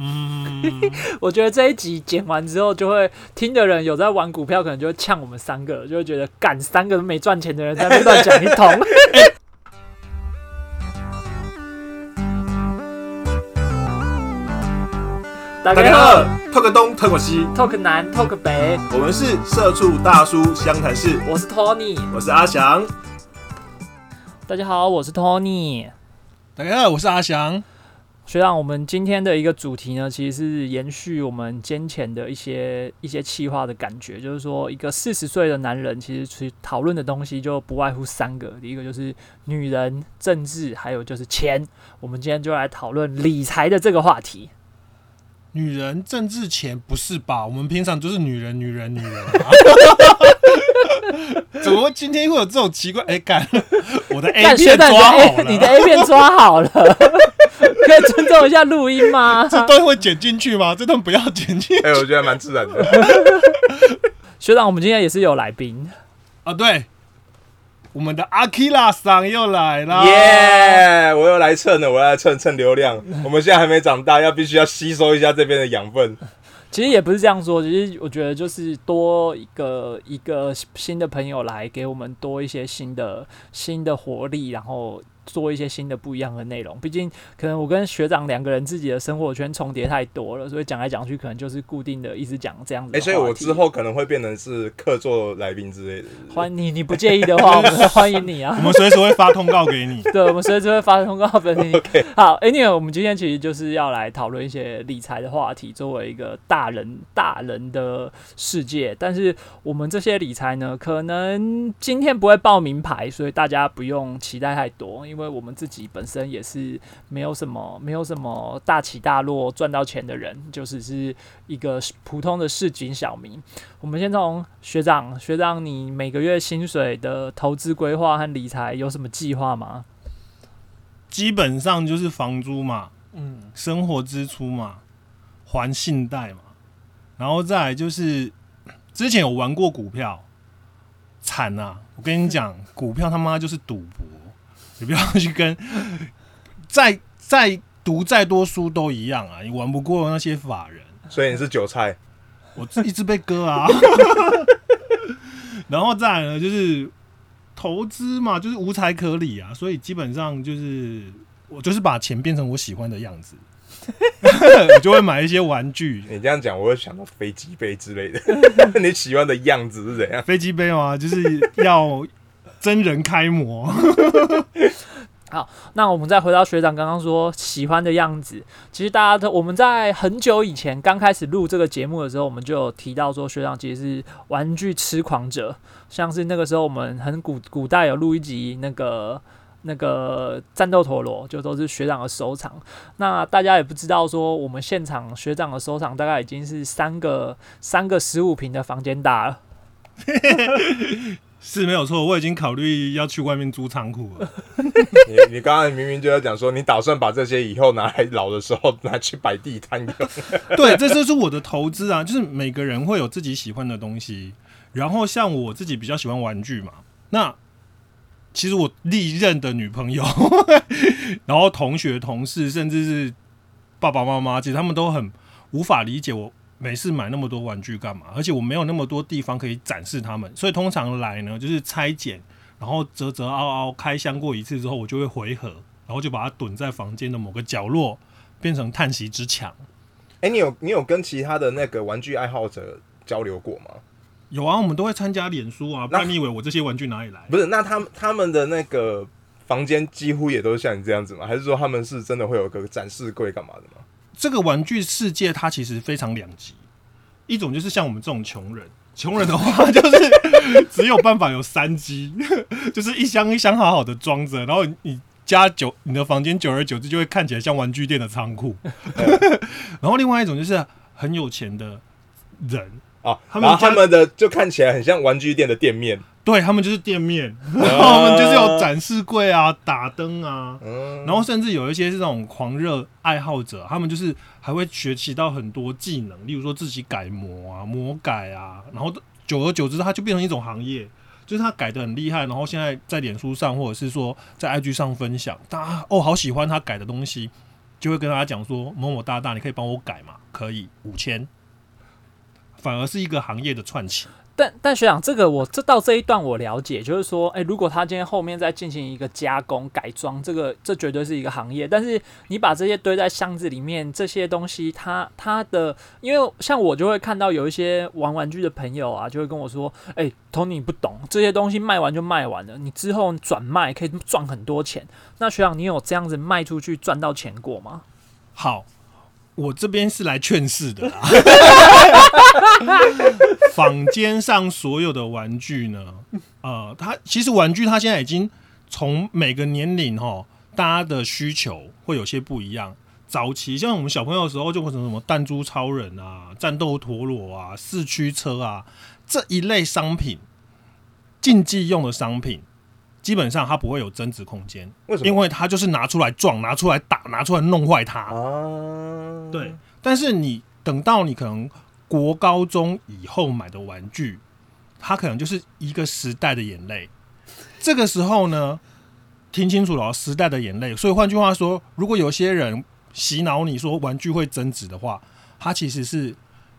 嗯，我觉得这一集剪完之后，就会听的人有在玩股票，可能就会呛我们三个，就会觉得干三个都没赚钱的人在乱讲一通。大 大家好，talk 东 talk 西，，talk 南 talk 北，我们是社畜大叔湘潭市，我是 Tony。我是阿翔。大家好，我是 Tony。大家好，我是阿翔。学长，我们今天的一个主题呢，其实是延续我们先前的一些一些气化的感觉，就是说，一个四十岁的男人，其实去讨论的东西就不外乎三个，第一个就是女人、政治，还有就是钱。我们今天就来讨论理财的这个话题。女人、政治、钱不是吧？我们平常就是女人、女人、女人、啊。怎么今天会有这种奇怪？哎、干，我的 A 片抓好了，你的 A 片抓好了，可以尊重一下录音吗？这段会剪进去吗？这段不要剪进去哎、我觉得蛮自然的。学长，我们今天也是有来宾，啊。对，我们的阿 k 拉桑又来了。耶！我又来蹭了，我要来蹭蹭流量。我们现在还没长大，要必须要吸收一下这边的养分。其实也不是这样说，其实我觉得就是多一个一个新的朋友来给我们多一些新的新的活力，然后做一些新的不一样的内容。毕竟可能我跟学长两个人自己的生活圈重叠太多了，所以讲来讲去可能就是固定的一直讲这样子哎。所以我之后可能会变成是客座来宾之类的。欢迎你你不介意的话，我们欢迎你啊我。们随时会发通告给你。对，我们随时会发通告给你。好，Anyway，我们今天其实就是要来讨论一些理财的话题，作为一个大人大人的世界。但是我们这些理财呢，可能今天不会报名牌，所以大家不用期待太多，因为我们自己本身也是没有什么没有什么大起大落赚到钱的人，就只是一个普通的市井小民。我们先从学长，学长，你每个月薪水的投资规划和理财有什么计划吗？基本上就是房租嘛，嗯。生活支出嘛，还信贷嘛，然后再来就是之前有玩过股票，惨啊！我跟你讲，股票他妈就是赌博，你不要去跟再再读再多书都一样啊，你玩不过那些法人，所以你是韭菜。我一直被割啊。然后再来呢，就是投资嘛，就是无财可理啊，所以基本上就是我就是把钱变成我喜欢的样子，我就会买一些玩具，你这样讲，我会想到飞机杯之类的。你喜欢的样子是怎样？飞机杯吗，就是要真人开模。好那我们再回到学长刚刚说喜欢的样子，其实大家都我们在很久以前刚开始录这个节目的时候，我们就有提到说学长其实是玩具痴狂者，像是那个时候我们很古古代有录一集那个。那个战斗陀螺就都是学长的收藏，那大家也不知道说我们现场学长的收藏大概已经是三个三个十五平的房间大了。是没有错，我已经考虑要去外面租仓库了。你你刚刚明明就在讲说，你打算把这些以后拿来老的时候拿去摆地摊用。对，这就是我的投资啊，就是每个人会有自己喜欢的东西。然后像我自己比较喜欢玩具嘛，那其实我历任的女朋友，然后同学、同事，甚至是爸爸妈妈，其实他们都很无法理解我每次买那么多玩具干嘛，而且我没有那么多地方可以展示它们，所以通常来呢就是拆解，然后折折凹凹开箱过一次之后，我就会回合，然后就把它囤在房间的某个角落，变成叹息之墙。哎、你有你有跟其他的那个玩具爱好者交流过吗？有啊，我们都会参加脸书啊，不那然你以为我这些玩具哪里来？不是，那他们他们的那个房间几乎也都是像你这样子吗？还是说他们是真的会有个展示柜干嘛的吗？这个玩具世界它其实非常两极，一种就是像我们这种穷人，穷人的话 就是只有办法有三机，就是一箱一箱好好的装着，然后你家久你的房间久而久之就会看起来像玩具店的仓库。然后另外一种就是很有钱的人，啊，他们然后他们的就看起来很像玩具店的店面。对他们就是店面，然后他们就是有展示柜啊、打灯啊，嗯，然后甚至有一些是这种狂热爱好者，他们就是还会学习到很多技能，例如说自己改模啊、魔改啊，然后久而久之，它就变成一种行业。就是他改的很厉害，然后现在在脸书上或者是说在 IG 上分享，大家哦好喜欢他改的东西，就会跟大家讲说某某大大，你可以帮我改嘛？可以五千，反而是一个行业的串起。但但学长，这个我这到这一段我了解，就是说，哎、如果他今天后面再进行一个加工改装，这个这绝对是一个行业。但是你把这些堆在箱子里面，这些东西它它的，因为像我就会看到有一些玩玩具的朋友啊，就会跟我说，哎、t o n y 你不懂这些东西卖完就卖完了，你之后转卖可以赚很多钱。那学长，你有这样子卖出去赚到钱过吗？好，我这边是来劝世的啦。坊间上所有的玩具呢，呃，它其实玩具它现在已经从每个年龄哈，大家的需求会有些不一样。早期像我们小朋友的时候，就会什么什么弹珠超人啊、战斗陀螺啊、四驱车啊这一类商品，竞技用的商品，基本上它不会有增值空间，为什么？因为它就是拿出来撞、拿出来打、拿出来弄坏它。啊，对，但是你等到你可能国高中以后买的玩具，它可能就是一个时代的眼泪。这个时候呢，听清楚了哦，时代的眼泪。所以换句话说，如果有些人洗脑你说玩具会增值的话，它其实是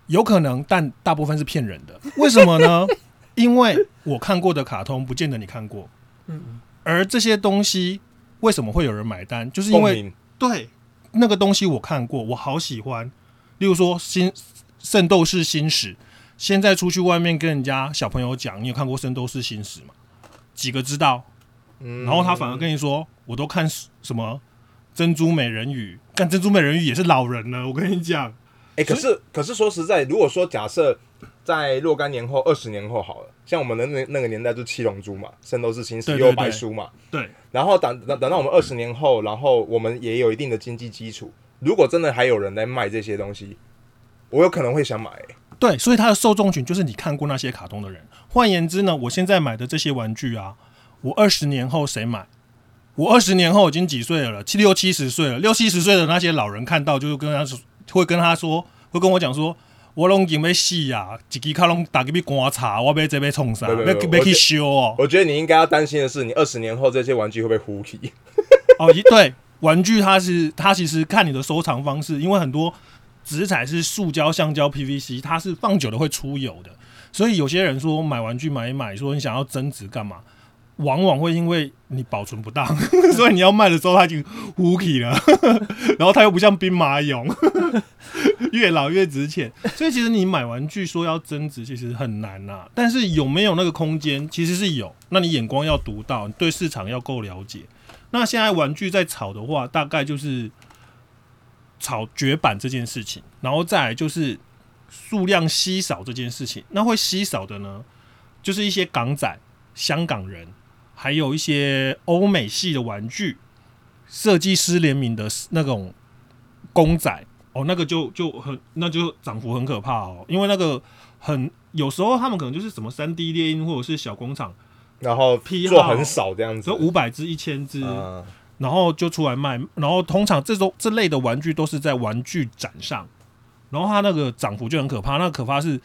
有可能，但大部分是骗人的。为什么呢？因为我看过的卡通，不见得你看过。嗯，而这些东西为什么会有人买单？就是因为对，那个东西我看过，我好喜欢。例如说《新圣斗士星矢》，现在出去外面跟人家小朋友讲，你有看过《圣斗士星矢》吗？几个知道？嗯然后他反而跟你说，我都看什么珍珠美人鱼，看珍珠美人鱼也是老人了。我跟你讲，哎、可是可是说实在，如果说假设在若干年后、二十年后好了，像我们的那那个年代就七龙珠嘛，圣斗士星矢又白书嘛，对，然后等等等到我们二十年后，然后我们也有一定的经济基础，如果真的还有人在卖这些东西，我有可能会想买、欸对，所以它的受众群就是你看过那些卡通的人。换言之呢，我现在买的这些玩具啊，我二十年后谁买？我二十年后已经几岁了？七六七十岁了，六七十岁的那些老人看到，就是跟他说，会跟他说，会跟我讲说，我拢已经要死啊，一支卡拢打给你观察，我要这边冲啥？要要去修哦。我觉得你应该要担心的是，你二十年后这些玩具会不会糊起？哦，一对，玩具它是它其实看你的收藏方式，因为很多纸材是塑胶、橡胶、PVC，它是放久了会出油的，所以有些人说买玩具买一买，说你想要增值干嘛？往往会因为你保存不当，所以你要卖的时候它已经糊起了，然后它又不像兵马俑，越老越值钱。所以其实你买玩具说要增值，其实很难呐、但是有没有那个空间，其实是有。那你眼光要独到，你对市场要够了解。那现在玩具在炒的话，大概就是炒绝版这件事情，然后再来就是数量稀少这件事情。那会稀少的呢，就是一些港仔、香港人，还有一些欧美系的玩具，设计师联名的那种公仔。哦，那个就就很那就涨幅很可怕哦，因为那个很有时候他们可能就是什么三 D 猎鹰或者是小工厂，然后批号做很少这样子。只有，五百只、一千只。嗯，然后就出来卖，然后通常这种这类的玩具都是在玩具展上，然后它那个涨幅就很可怕，那个可怕是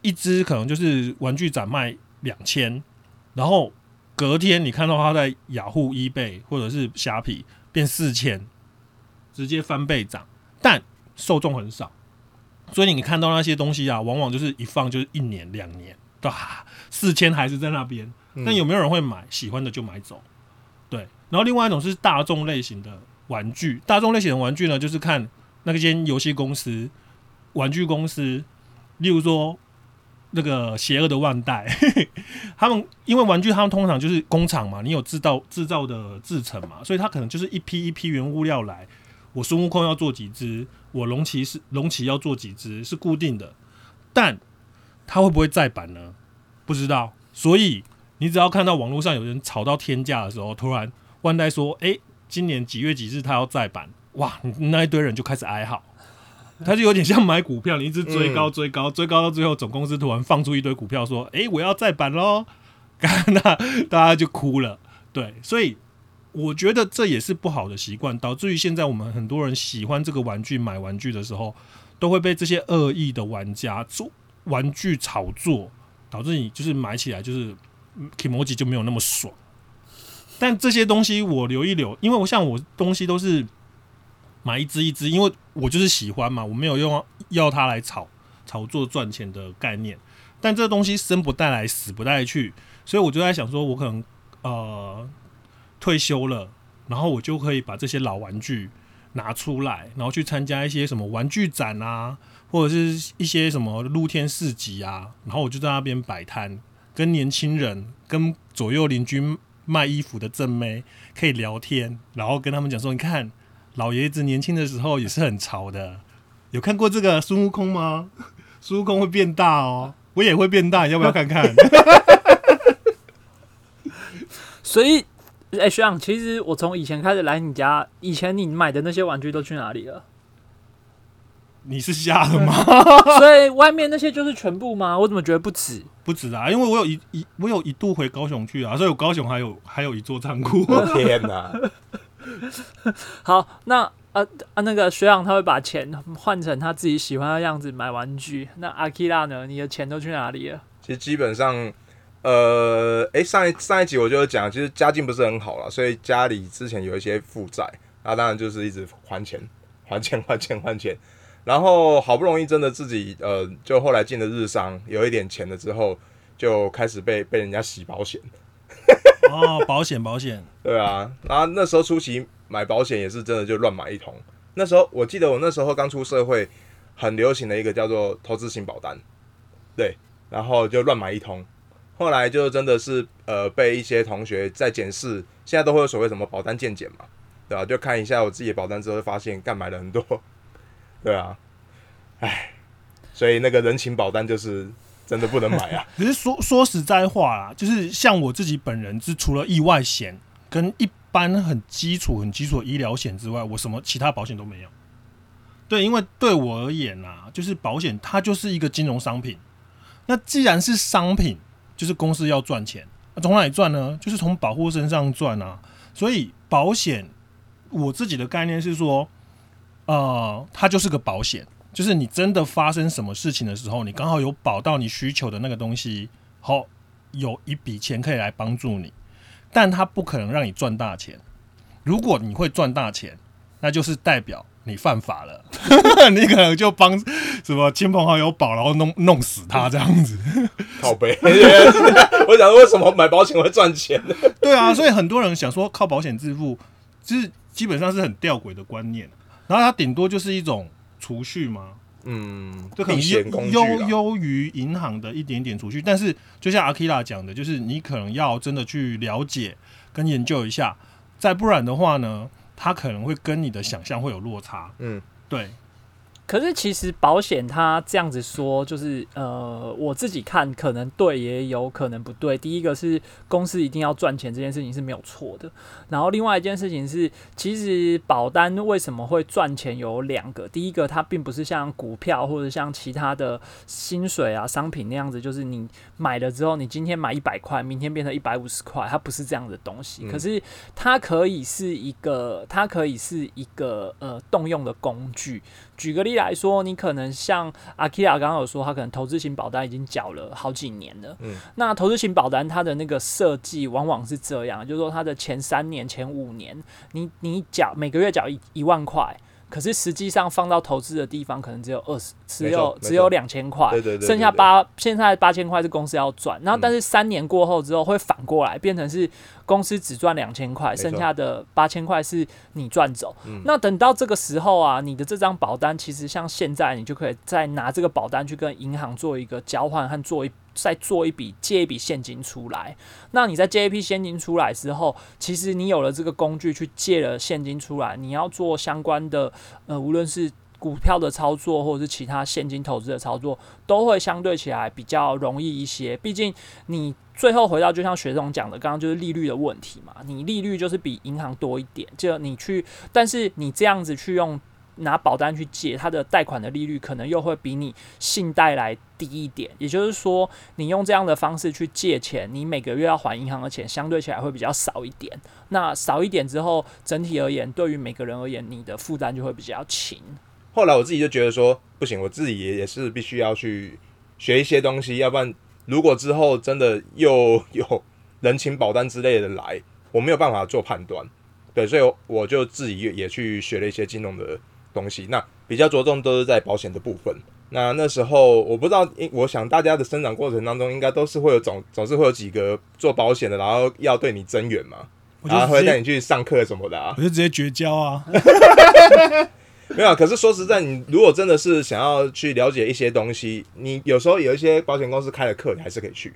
一只可能就是玩具展卖两千，然后隔天你看到它在雅虎、eBay 或者是虾皮变四千，直接翻倍涨，但受众很少，所以你看到那些东西啊，往往就是一放就是一年两年，哇，四千还是在那边，嗯但有没有人会买？喜欢的就买走。对，然后另外一种是大众类型的玩具，大众类型的玩具呢，就是看那间游戏公司、玩具公司，例如说那个邪恶的万代，他们因为玩具他们通常就是工厂嘛，你有制造制造的制成嘛，所以他可能就是一批一批原物料来。我孙悟空要做几只，我龙骑是龙骑要做几只是固定的，但他会不会再版呢？不知道，所以你只要看到网络上有人炒到天价的时候，突然万代说：“诶，今年几月几日他要再版。”哇，那一堆人就开始哀嚎。他就有点像买股票，你一直追高、嗯追高、追高，到最后总公司突然放出一堆股票，说：“诶，我要再版喽！” 那大家就哭了。对，所以我觉得这也是不好的习惯，导致于现在我们很多人喜欢这个玩具、买玩具的时候，都会被这些恶意的玩家做玩具炒作，导致你就是买起来就是 k m o j i 就没有那么爽。但这些东西我留一留，因为我像我东西都是买一只一只，因为我就是喜欢嘛，我没有用要它来炒炒作赚钱的概念。但这东西生不带来，死不带去，所以我就在想说，我可能呃退休了，然后我就可以把这些老玩具拿出来，然后去参加一些什么玩具展啊，或者是一些什么露天市集啊，然后我就在那边摆摊，跟年轻人、跟左右邻居卖衣服的正妹可以聊天，然后跟他们讲说，你看老爷子年轻的时候也是很潮的，有看过这个孙悟空吗？孙悟空会变大哦。我也会变大，你要不要看看？所以，哎，学长，其实我从以前开始来你家，以前你买的那些玩具都去哪里了？你是瞎了吗？所以外面那些就是全部吗？我怎么觉得不止？不止啊，因为我有一一我有一度回高雄去啊，所以我高雄还有还有一座仓库。天哪！好，那。啊啊！那个学长他会把钱换成他自己喜欢的样子买玩具。那阿基拉呢？你的钱都去哪里了？其实基本上，呃，哎，上一上一集我就讲，其实家境不是很好了，所以家里之前有一些负债，那当然就是一直还钱、还钱、还钱、还钱。然后好不容易真的自己呃，就后来进了日商，有一点钱了之后，就开始被被人家洗保险。哦，保险保险，对啊。然后那时候初期。买保险也是真的就乱买一通。那时候我记得我那时候刚出社会，很流行的一个叫做投资型保单，对，然后就乱买一通。后来就真的是呃被一些同学在检视，现在都会有所谓什么保单鉴检嘛，对吧？就看一下我自己的保单之后，发现干买了很多，对啊，唉，所以那个人情保单就是真的不能买啊。可是说说实在话啊，就是像我自己本人，是除了意外险跟一。般很基础、很基础的医疗险之外，我什么其他保险都没有。对，因为对我而言啊，就是保险它就是一个金融商品。那既然是商品，就是公司要赚钱，从哪里赚呢？就是从保护身上赚啊。所以保险，我自己的概念是说，呃，它就是个保险，就是你真的发生什么事情的时候，你刚好有保到你需求的那个东西，好，有一笔钱可以来帮助你。但它不可能让你赚大钱。如果你会赚大钱，那就是代表你犯法了。你可能就帮什么亲朋好友保，然后弄弄死他这样子。靠背，我想说为什么买保险会赚钱呢？对啊，所以很多人想说靠保险致富，就是基本上是很吊诡的观念。然后它顶多就是一种储蓄嘛。嗯，这可能优优于银行的一点点储蓄，但是就像阿 k i a 讲的，就是你可能要真的去了解跟研究一下，再不然的话呢，它可能会跟你的想象会有落差。嗯，对。可是其实保险它这样子说，就是呃，我自己看可能对，也有可能不对。第一个是公司一定要赚钱这件事情是没有错的，然后另外一件事情是，其实保单为什么会赚钱有两个，第一个它并不是像股票或者像其他的薪水啊商品那样子，就是你买了之后，你今天买一百块，明天变成一百五十块，它不是这样的东西。可是它可以是一个，它可以是一个呃动用的工具。举个例来说，你可能像阿 i a 刚刚有说，他可能投资型保单已经缴了好几年了。嗯，那投资型保单它的那个设计往往是这样，就是说它的前三年、前五年，你你缴每个月缴一一万块。可是实际上放到投资的地方，可能只有二十，只有只有两千块，剩下八现在八千块是公司要赚。然后，但是三年过后之后会反过来，变成是公司只赚两千块，剩下的八千块是你赚走。那等到这个时候啊，你的这张保单其实像现在，你就可以再拿这个保单去跟银行做一个交换和做一。再做一笔借一笔现金出来，那你在借一批现金出来之后，其实你有了这个工具去借了现金出来，你要做相关的呃，无论是股票的操作或者是其他现金投资的操作，都会相对起来比较容易一些。毕竟你最后回到就像学总讲的，刚刚就是利率的问题嘛，你利率就是比银行多一点，就你去，但是你这样子去用。拿保单去借，它的贷款的利率可能又会比你信贷来低一点。也就是说，你用这样的方式去借钱，你每个月要还银行的钱相对起来会比较少一点。那少一点之后，整体而言，对于每个人而言，你的负担就会比较轻。后来我自己就觉得说，不行，我自己也也是必须要去学一些东西，要不然如果之后真的又 有人情保单之类的来，我没有办法做判断。对，所以我就自己也也去学了一些金融的东西。那比较着重都是在保险的部分。那那时候我不知道，因我想大家的生长过程当中，应该都是会有总总是会有几个做保险的，然后要对你增援嘛，我就然后会带你去上课什么的啊我。就直接绝交啊！没有啊，可是说实在，你如果真的是想要去了解一些东西，你有时候有一些保险公司开的课，你还是可以去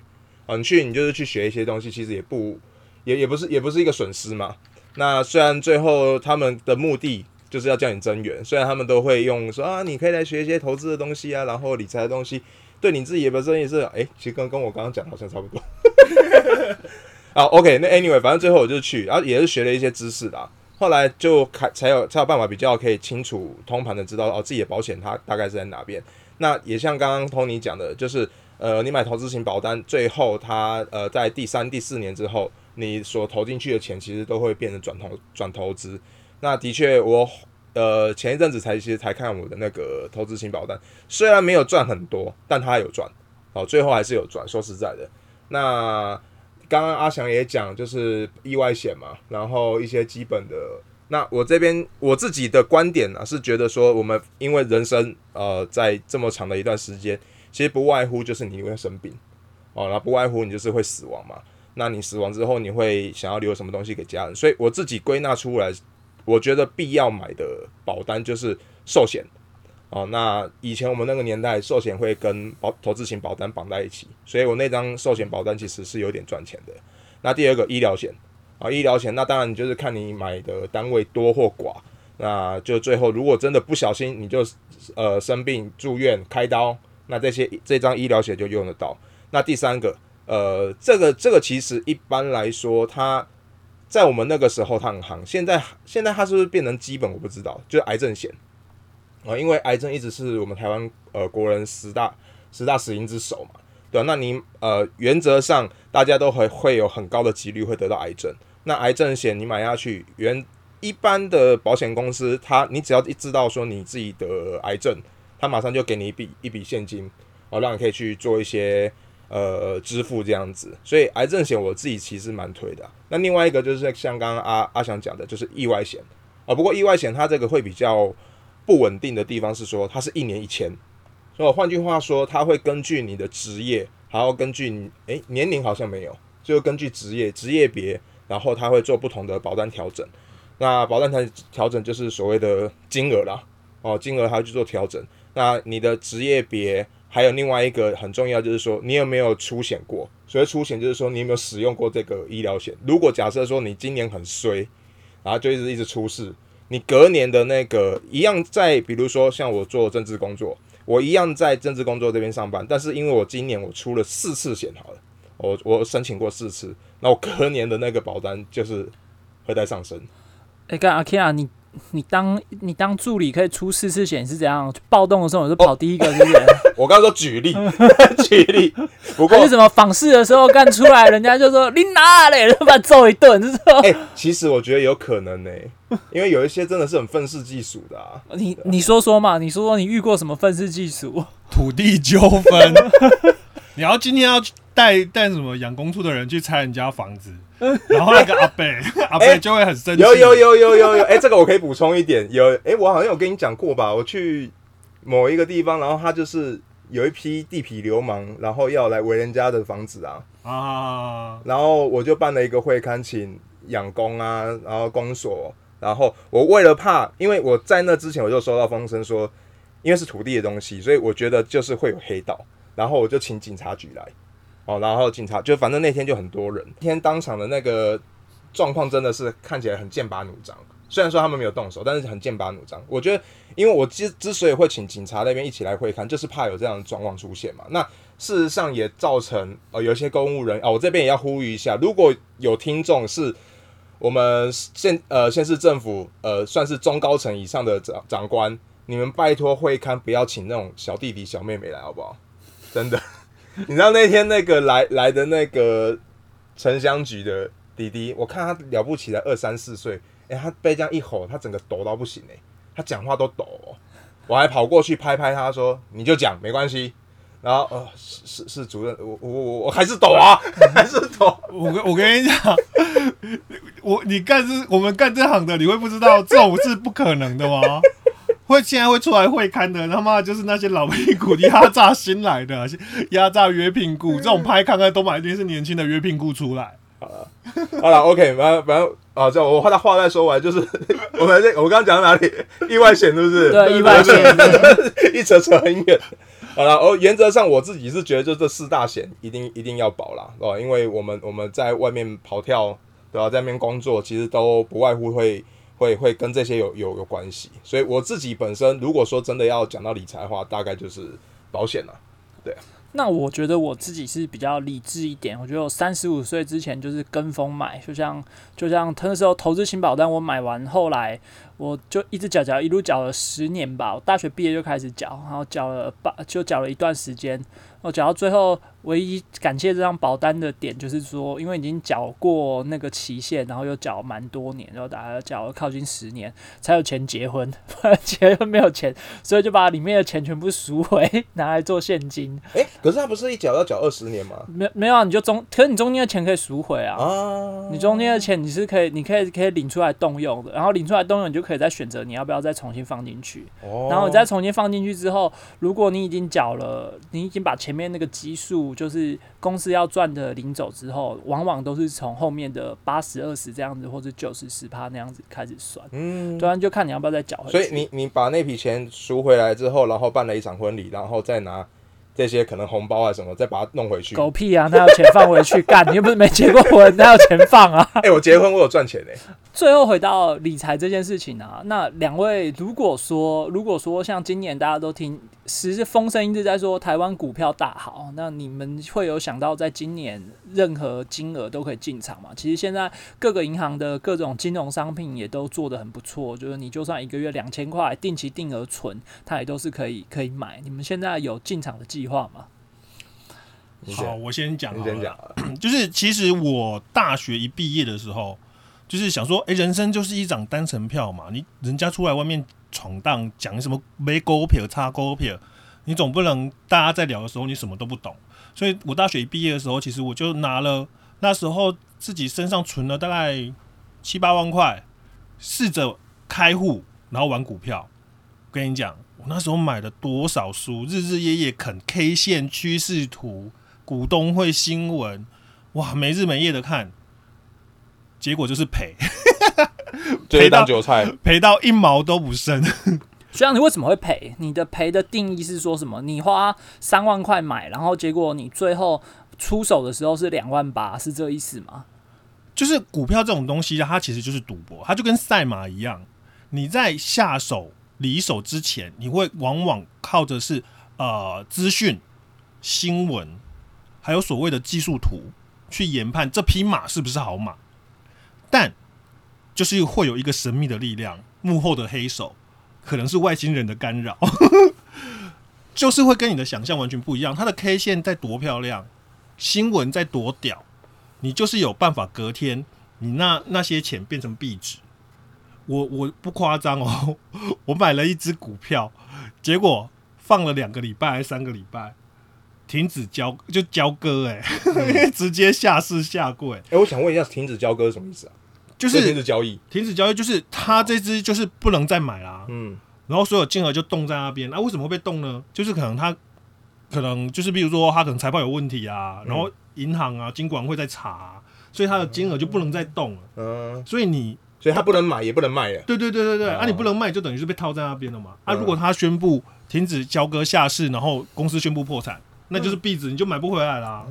啊。你去，你就是去学一些东西，其实也不也也不是也不是一个损失嘛。那虽然最后他们的目的就是要叫你增援，虽然他们都会用说啊，你可以来学一些投资的东西啊，然后理财的东西，对你自己也本身也是，哎、其实跟跟我刚刚讲的好像差不多。啊，OK，那 anyway，反正最后我就去，然后也是学了一些知识啦。后来就开才有才有办法比较可以清楚通盘的知道哦自己的保险它大概是在哪边。那也像刚刚 Tony 讲的，就是呃你买投资型保单，最后它呃在第三第四年之后，你所投进去的钱其实都会变成转投转投资。那的确我呃前一阵子才其实才看我的那个投资型保单，虽然没有赚很多，但它有赚哦，最后还是有赚。说实在的，那刚刚阿翔也讲，就是意外险嘛，然后一些基本的。那我这边我自己的观点呢、是觉得说，我们因为人生呃在这么长的一段时间，其实不外乎就是你会生病哦，然后不外乎你就是会死亡嘛。那你死亡之后，你会想要留什么东西给家人？所以我自己归纳出来，我觉得必要买的保单就是寿险。哦，那以前我们那个年代，寿险会跟保投资型保单绑在一起，所以我那张寿险保单其实是有点赚钱的。那第二个医疗险啊，医疗险那当然就是看你买的单位多或寡，那就最后如果真的不小心你就呃生病住院开刀，那这些这张医疗险就用得到。那第三个，呃，这个这个其实一般来说，它在我们那个时候它很行，现在现在它是不是变成基本我不知道，就是癌症险。啊，因为癌症一直是我们台湾呃国人十大十大死因之首嘛，对吧、那你呃原则上大家都会会有很高的几率会得到癌症。那癌症险你买下去，原一般的保险公司，它你只要一知道说你自己得癌症，它马上就给你一笔一笔现金，哦，让你可以去做一些呃支付这样子。所以癌症险我自己其实蛮推的、那另外一个就是像刚刚阿阿翔讲的，就是意外险啊、不过意外险它这个会比较。不稳定的地方是说，它是一年一签，所以换句话说，它会根据你的职业，还要根据你诶、年龄好像没有，就根据职业职业别，然后它会做不同的保单调整。那保单调调整就是所谓的金额啦，哦，金额还要去做调整。那你的职业别还有另外一个很重要，就是说你有没有出险过？所谓出险就是说你有没有使用过这个医疗险。如果假设说你今年很衰，然后就一直一直出事。你隔年的那个一样在，比如说像我做政治工作，我一样在政治工作这边上班，但是因为我今年我出了四次险，好了，我我申请过四次，那我隔年的那个保单就是会在上升。哎、干阿 K 啊，你你当你当助理可以出四次险是怎样？暴动的时候我就跑第一个，是不是？我刚刚说举例，举例，不过还是什么访视的时候干出来，人家就说你哪嘞，就把他揍一顿，就是说哎、其实我觉得有可能呢、因为有一些真的是很愤世嫉俗的啊。你你说说嘛，你说说你遇过什么愤世嫉俗？土地纠纷，你要今天要带带什么养工处的人去拆人家房子，然后那个阿贝 阿贝就会很生气。有有有有有有，哎、这个我可以补充一点，有哎、我好像有跟你讲过吧？我去某一个地方，然后他就是有一批地痞流氓，然后要来围人家的房子啊，啊，然后我就办了一个会刊，请养工啊，然后公所，然后我为了怕，因为我在那之前我就收到风声说，因为是土地的东西，所以我觉得就是会有黑道，然后我就请警察局来，哦，然后警察就反正那天就很多人，天当场的那个状况真的是看起来很剑拔弩张。虽然说他们没有动手，但是很剑拔弩张。我觉得，因为我之之所以会请警察那边一起来会看，就是怕有这样的状况出现嘛。那事实上也造成呃有一些公务人啊、我这边也要呼吁一下，如果有听众是我们县呃县市政府呃算是中高层以上的长长官，你们拜托会刊不要请那种小弟弟小妹妹来好不好？真的，你知道那天那个来来的那个城乡局的弟弟，我看他了不起才二三四岁，哎、他被这样一吼，他整个抖到不行哎、他讲话都抖、哦，我还跑过去拍拍他说：“你就讲没关系。”然后呃是是是主任，我我我我还是抖啊，还是抖。我跟我跟你讲，我你干这我们干这行的，你会不知道这种是不可能的吗？会现在会出来会刊的，他妈就是那些老屁股压榨新来的，压榨约聘雇，这种拍看看都买一定是年轻的约聘雇出来。好了好了，OK，反正反正啊，这我话他话再说完，就是我们这我刚刚讲到哪里？意外险是不是？对，意外险，一扯扯很远。好了，哦，原则上我自己是觉得，就这四大险一定一定要保啦，哦，因为我们我们在外面跑跳，对吧？在那边工作，其实都不外乎会会会跟这些有有有关系。所以我自己本身，如果说真的要讲到理财的话，大概就是保险了，对。那我觉得我自己是比较理智一点。我觉得我三十五岁之前就是跟风买，就像就像那时候投资型保单，我买完后来我就一直缴缴，一路缴了十年吧。我大学毕业就开始缴，然后缴了八，就缴了一段时间。我缴到最后，唯一感谢这张保单的点就是说，因为已经缴过那个期限，然后又缴蛮多年，然后大概缴了靠近十年，才有钱结婚。结婚没有钱，所以就把里面的钱全部赎回，拿来做现金。哎，可是他不是一缴要缴二十年吗？没没有啊，你就中，可是你中间的钱可以赎回啊。啊，你中间的钱你是可以，你可以可以领出来动用的，然后领出来动用，你就可以再选择你要不要再重新放进去。哦，然后你再重新放进去之后，如果你已经缴了，你已经把。前面那个基数就是公司要赚的领走之后，往往都是从后面的八十二十这样子，或者九十十趴那样子开始算。嗯，当然就看你要不要再缴回去。所以你你把那笔钱赎回来之后，然后办了一场婚礼，然后再拿。这些可能红包啊什么，再把它弄回去。狗屁啊！他要钱放回去干，你又不是没结过婚，他有钱放啊？哎，我结婚我有赚钱嘞。最后回到理财这件事情啊，那两位如果说如果说像今年大家都听，其实风声一直在说台湾股票大好，那你们会有想到在今年任何金额都可以进场吗？其实现在各个银行的各种金融商品也都做得很不错，就是你就算一个月两千块定期定额存，它也都是可以可以买。你们现在有进场的计划吗？好，我先讲。你先讲。就是其实我大学一毕业的时候。就是想说，哎，人生就是一张单程票嘛。你人家出来外面闯荡，讲什么没股票、差股票，你总不能大家在聊的时候你什么都不懂。所以我大学毕业的时候，其实我就拿了那时候自己身上存了大概七八万块，试着开户，然后玩股票。跟你讲，我那时候买了多少书，日日夜夜啃 K 线趋势图、股东会新闻，哇，没日没夜的看。结果就是赔，赔到韭菜，赔到一毛都不剩。学长，你为什么会赔？你的赔的定义是说什么？你花三万块买，然后结果你最后出手的时候是两万八，是这意思吗？就是股票这种东西，它其实就是赌博，它就跟赛马一样。你在下手离手之前，你会往往靠着是呃资讯、新闻，还有所谓的技术图去研判这匹马是不是好马。但就是会有一个神秘的力量，幕后的黑手可能是外星人的干扰，就是会跟你的想象完全不一样。它的 K 线在多漂亮，新闻在多屌，你就是有办法隔天你那那些钱变成壁纸。我我不夸张哦，我买了一只股票，结果放了两个礼拜还是三个礼拜，停止交就交割，哎，直接下市下柜。哎，我想问一下，停止交割是什么意思啊？就是停止交易，停止交易就是他这只就是不能再买啦。嗯，然后所有金额就冻在那边。那为什么会被冻呢？就是可能他可能就是比如说他可能财报有问题啊，然后银行啊、金管会在查，所以他的金额就不能再动了。嗯，所以你所以他不能买也不能卖了。对对对对对，啊，你不能卖就等于是被套在那边了嘛。啊，如果他宣布停止交割下市，然后公司宣布破产，那就是壁纸，你就买不回来啦。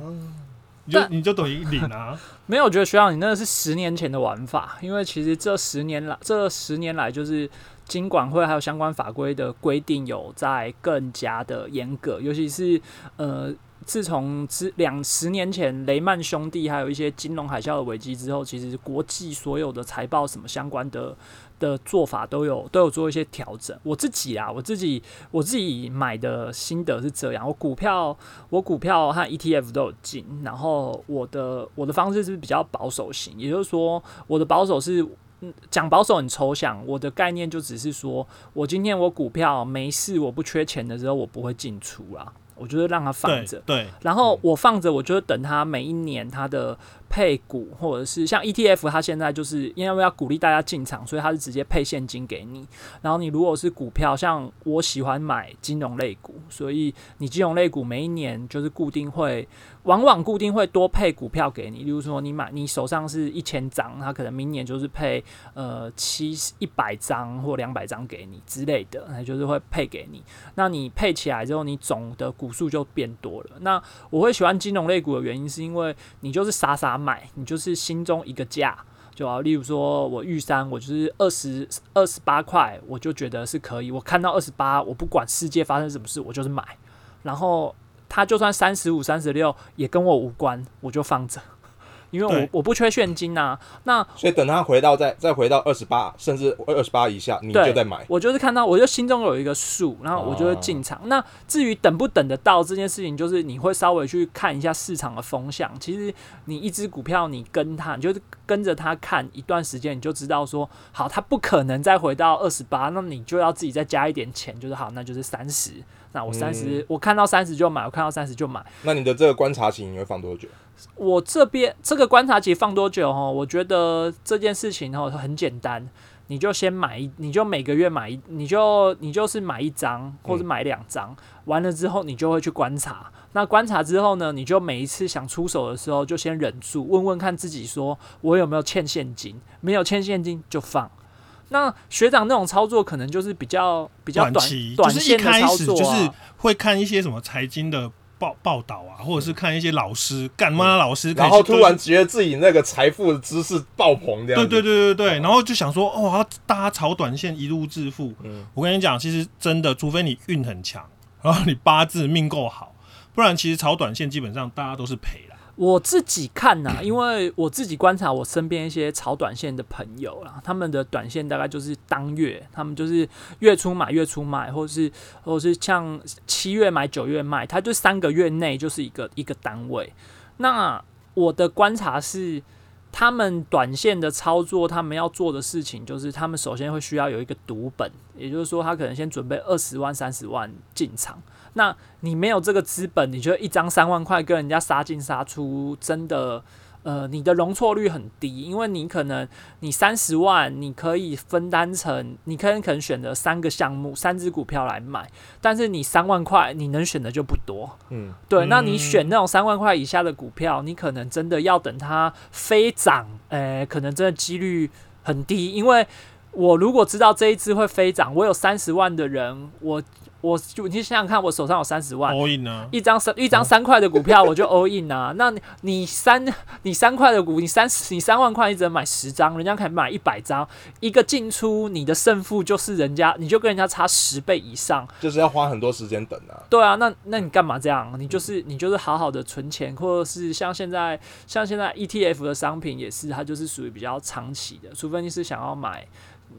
你就你就等于领啊？没有，我觉得学长你那个是十年前的玩法，因为其实这十年来，这十年来就是金管会还有相关法规的规定有在更加的严格，尤其是呃，自从之两十年前雷曼兄弟还有一些金融海啸的危机之后，其实国际所有的财报什么相关的。的做法都有都有做一些调整。我自己啊，我自己我自己买的心得是这样：我股票我股票和 ETF 都有进，然后我的我的方式是比较保守型，也就是说，我的保守是讲保守很抽象，我的概念就只是说我今天我股票没事，我不缺钱的时候，我不会进出啦。我就会让它放着。对，然后我放着，我就等它每一年它的配股，或者是像 ETF，它现在就是因为要鼓励大家进场，所以它是直接配现金给你。然后你如果是股票，像我喜欢买金融类股，所以你金融类股每一年就是固定会，往往固定会多配股票给你。例如说，你买你手上是一千张，它可能明年就是配呃七一百张或两百张给你之类的，那就是会配给你。那你配起来之后，你总的股数就变多了。那我会喜欢金融类股的原因，是因为你就是傻傻买，你就是心中一个价。就啊，例如说我玉山，我就是二十二十八块，我就觉得是可以。我看到二十八，我不管世界发生什么事，我就是买。然后它就算三十五、三十六，也跟我无关，我就放着，因为我我不缺现金呐、那所以等它回到再再回到二十八，甚至二十八以下，你就再买。我就是看到，我就心中有一个数，然后我就会进场。那至于等不等得到这件事情，就是你会稍微去看一下市场的风向。其实你一只股票，你跟它，你就是跟着它看一段时间，你就知道说，好，它不可能再回到二十八，那你就要自己再加一点钱，就是好，那就是三十。那我三十、嗯我看到三十就买，我看到三十就买。那你的这个观察期你会放多久？我这边这个观察期放多久哈？我觉得这件事情哈很简单，你就先买一，你就每个月买一，你就你就是买一张或者买两张，完了之后你就会去观察。那观察之后呢，你就每一次想出手的时候就先忍住，问问看自己说我有没有欠现金，没有欠现金就放。那学长那种操作可能就是比较比较短短期就是一短线的开操作、啊，始就是会看一些什么财经的报报道啊，或者是看一些老师干嘛老师然后突然觉得自己那个财富的知识爆棚这样子。对对对对对，然后就想说哦，大家炒短线一路致富。嗯我跟你讲，其实真的，除非你运很强，然后你八字命够好，不然其实炒短线基本上大家都是赔啦。我自己看呐、因为我自己观察我身边一些炒短线的朋友啦，他们的短线大概就是当月，他们就是月初买月初卖，或是或是像七月买九月卖，他就三个月内就是一个一个单位。那我的观察是，他们短线的操作，他们要做的事情就是，他们首先会需要有一个赌本，也就是说，他可能先准备二十万、三十万进场。那你没有这个资本，你就一张三万块跟人家杀进杀出，真的，呃，你的容错率很低，因为你可能你三十万，你可以分担成，你可能可能选择三个项目、三只股票来买，但是你三万块你能选的就不多。嗯，对，那你嗯选那种三万块以下的股票，你可能真的要等它飞涨，呃，可能真的几率很低，因为我如果知道这一只会飞涨，我有三十万的人，我我就你想想看，我手上有三十万，all in 呢？一张三一张三块的股票我就 all in 啊，那你你三你三块的股，你三十你三万块，你只能买十张，人家可以买一百张，一个进出你的胜负就是人家，你就跟人家差十倍以上，就是要花很多时间等啊。对啊，那那你干嘛这样？你就是你就是好好的存钱，或者是像现在像现在 ETF 的商品也是，它就是属于比较长期的，除非你是想要买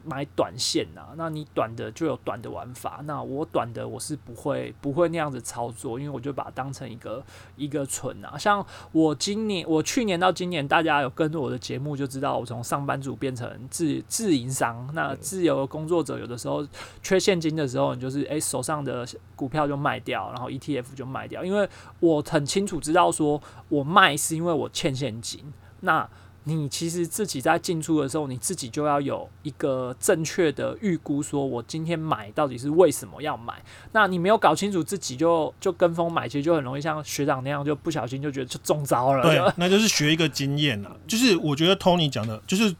买短线呐、那你短的就有短的玩法。那我短的我是不会不会那样子操作，因为我就把它当成一个一个存啊。像我今年我去年到今年，大家有跟着我的节目就知道，我从上班族变成自自营商。那自由工作者有的时候缺现金的时候，你就是诶手上的股票就卖掉，然后 ETF 就卖掉，因为我很清楚知道说我卖是因为我欠现金。那你其实自己在进出的时候，你自己就要有一个正确的预估，说我今天买到底是为什么要买。那你没有搞清楚自己就就跟风买，其实就很容易像学长那样，就不小心就觉得就中招了。对，那就是学一个经验了。就是我觉得 Tony 讲的，就是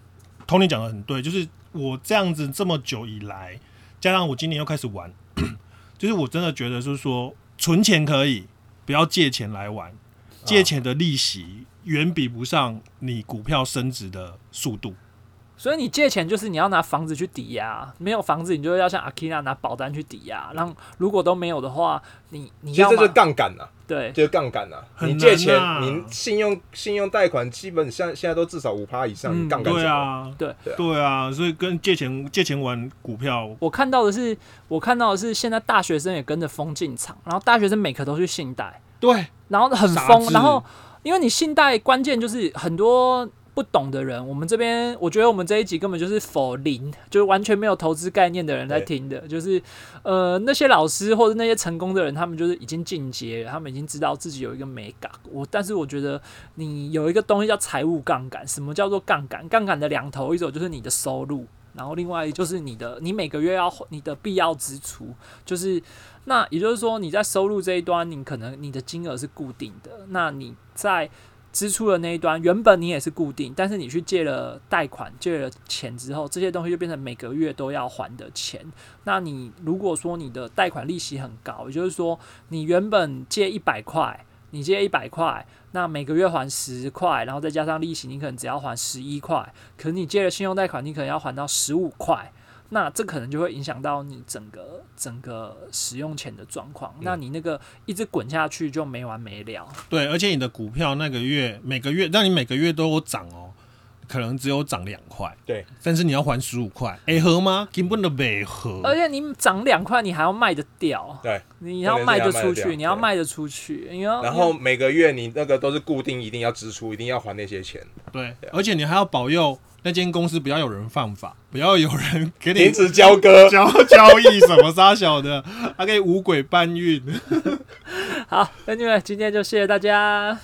Tony 讲的很对，就是我这样子这么久以来，加上我今年又开始玩，就是我真的觉得就是说，存钱可以，不要借钱来玩，借钱的利息远比不上你股票升值的速度。所以你借钱就是你要拿房子去抵押，没有房子你就要像阿 n a 拿保单去抵押。然后如果都没有的话，你你要这就是杠杆呐，对就是杠杆呐。你借钱你信用信用贷款基本上现在都至少五趴以上，嗯你杠杆？对啊，对对啊对啊，所以跟借钱借钱玩股票，我看到的是，我看到的是现在大学生也跟着疯进场，然后大学生每科都去信贷，对，然后很疯，然后因为你信贷关键就是很多不懂的人，我们这边我觉得我们这一集根本就是否零，就是完全没有投资概念的人在听的，就是呃那些老师或者那些成功的人，他们就是已经进阶了，他们已经知道自己有一个美感。我但是我觉得你有一个东西叫财务杠杆，什么叫做杠杆？杠杆的两头，一种就是你的收入，然后另外就是你的你每个月要你的必要支出，就是那也就是说你在收入这一端，你可能你的金额是固定的，那你在支出的那一端，原本你也是固定，但是你去借了贷款、借了钱之后，这些东西就变成每个月都要还的钱。那你如果说你的贷款利息很高，也就是说你原本借一百块，你借一百块，那每个月还十块，然后再加上利息，你可能只要还十一块。可是你借了信用贷款，你可能要还到十五块。那这可能就会影响到你整个整个使用钱的状况，那你那个一直滚下去就没完没了。对，而且你的股票那个月每个月，让你每个月都有涨哦，可能只有涨两块，对，但是你要还十五块，哎合吗？根本都没合。而且你涨两块，你还要卖得掉，对，你要卖得出去，你要卖得出去，你要然后每个月你那个都是固定，一定要支出，一定要还那些钱，对，而且你还要保佑那间公司不要有人犯法，不要有人给你停止交割。交交易什么杀小的，还可以五鬼搬运。好，那你们今天就谢谢大家。